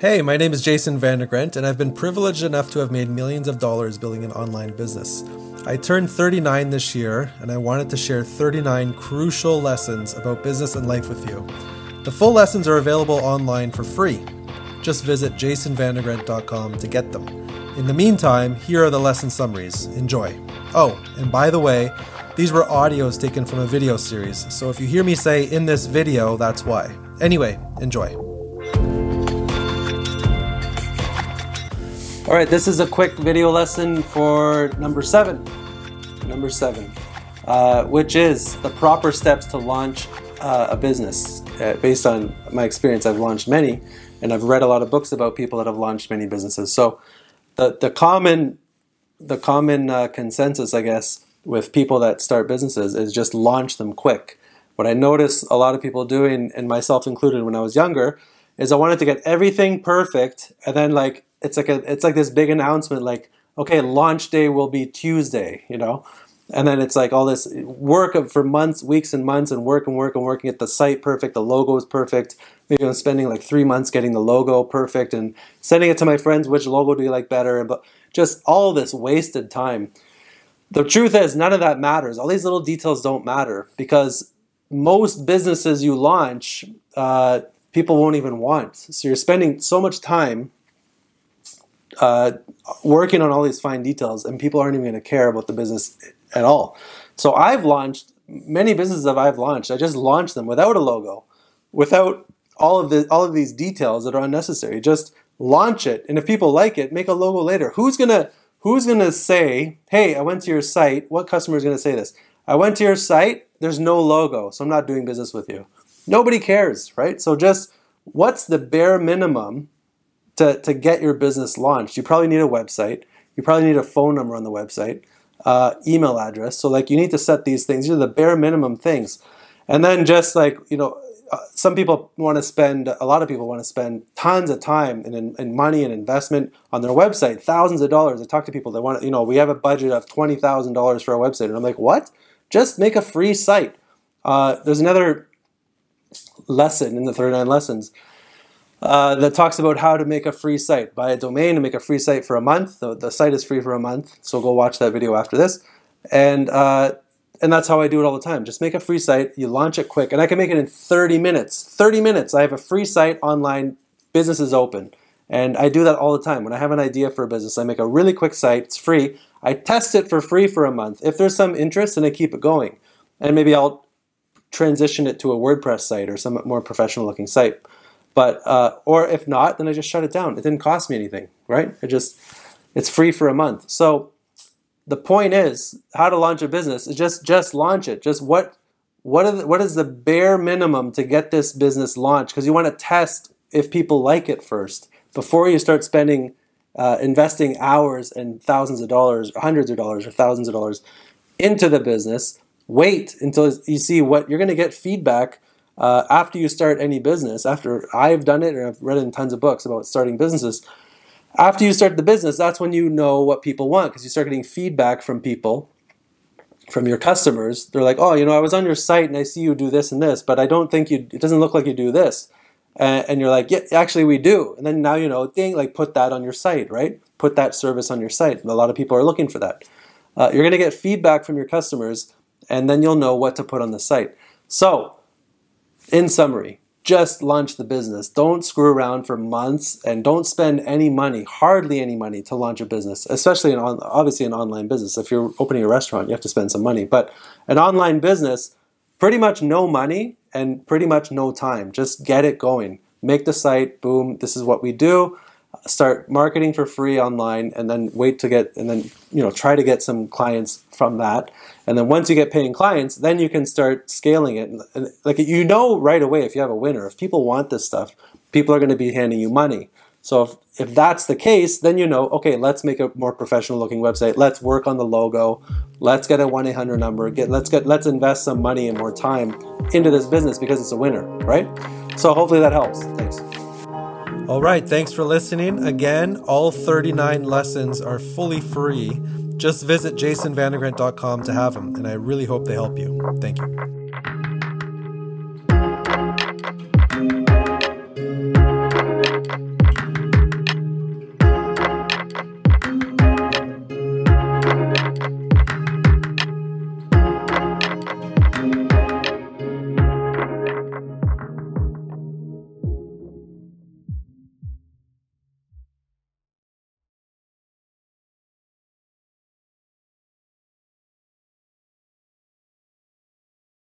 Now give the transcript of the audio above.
Hey, my name is Jason Vandergrent, and I've been privileged enough to have made millions of dollars building an online business. I turned 39 this year, and I wanted to share 39 crucial lessons about business and life with you. The full lessons are available online for free. Just visit jasonvandergrent.com to get them. In the meantime, here are the lesson summaries. Enjoy. Oh, and by the way, these were audios taken from a video series, so if you hear me say in this video, that's why. Anyway, enjoy. All right, this is a quick video lesson for number seven. Number seven, uh, which is the proper steps to launch uh, a business. Uh, based on my experience, I've launched many, and I've read a lot of books about people that have launched many businesses. So, the the common the common uh, consensus, I guess, with people that start businesses is just launch them quick. What I notice a lot of people doing, and myself included, when I was younger, is I wanted to get everything perfect, and then like it's like a it's like this big announcement like okay launch day will be tuesday you know? And then it's like all this work for months weeks and months and work and work and working at the site perfect the logo is perfect. Maybe i'm spending like three months getting the logo perfect and sending it to my friends which logo do you like better? But just all this wasted time. The truth is none of that matters. All these little details don't matter because most businesses you launch uh, people won't even want. So you're spending so much time uh, working on all these fine details, and people aren't even going to care about the business at all. So I've launched many businesses that I've launched. I just launched them without a logo, without all of the all of these details that are unnecessary. Just launch it, and if people like it, make a logo later. Who's gonna Who's gonna say, "Hey, I went to your site"? What customer is gonna say this? I went to your site. There's no logo, so I'm not doing business with you. Nobody cares, right? So just what's the bare minimum to, to get your business launched, you probably need a website. You probably need a phone number on the website, uh, email address. So like you need to set these things. These are the bare minimum things. And then just like, you know, uh, some people want to spend, a lot of people want to spend tons of time and, and money and investment on their website, thousands of dollars. I talk to people that want, you know, we have a budget of $20,000 for our website. And I'm like, what? Just make a free site. Uh, there's another lesson in the 39 lessons uh, that talks about how to make a free site. Buy a domain and make a free site for a month. The, the site is free for a month, so go watch that video after this. And uh, and that's how I do it all the time. Just make a free site, you launch it quick, and I can make it in 30 minutes. 30 minutes. I have a free site online, business is open. And I do that all the time. When I have an idea for a business, I make a really quick site, it's free. I test it for free for a month. If there's some interest, then I keep it going. And maybe I'll transition it to a WordPress site or some more professional looking site. But uh, or if not, then I just shut it down. It didn't cost me anything, right? It just it's free for a month. So the point is how to launch a business is just just launch it. Just what what the, what is the bare minimum to get this business launched? Because you want to test if people like it first before you start spending uh, investing hours and thousands of dollars, or hundreds of dollars, or thousands of dollars into the business. Wait until you see what you're going to get feedback uh, after you start any business, after I've done it and I've read in tons of books about starting businesses, after you start the business, that's when you know what people want because you start getting feedback from people, from your customers. They're like, oh, you know, I was on your site and I see you do this and this, but I don't think you, it doesn't look like you do this. And, and you're like, yeah, actually, we do. And then now you know, ding, like put that on your site, right? Put that service on your site. A lot of people are looking for that. Uh, you're going to get feedback from your customers, and then you'll know what to put on the site. So, in summary, just launch the business. Don't screw around for months and don't spend any money, hardly any money to launch a business, especially an on, obviously an online business. If you're opening a restaurant, you have to spend some money, but an online business, pretty much no money and pretty much no time. Just get it going. Make the site, boom, this is what we do start marketing for free online and then wait to get and then you know try to get some clients from that. And then once you get paying clients then you can start scaling it. And like you know right away if you have a winner. If people want this stuff people are going to be handing you money. So if, if that's the case then you know okay let's make a more professional looking website. Let's work on the logo. Let's get a 1-800 number. Get let's get let's invest some money and more time into this business because it's a winner right? So hopefully that helps. Thanks all right, thanks for listening. Again, all 39 lessons are fully free. Just visit jasonvandergrent.com to have them, and I really hope they help you. Thank you.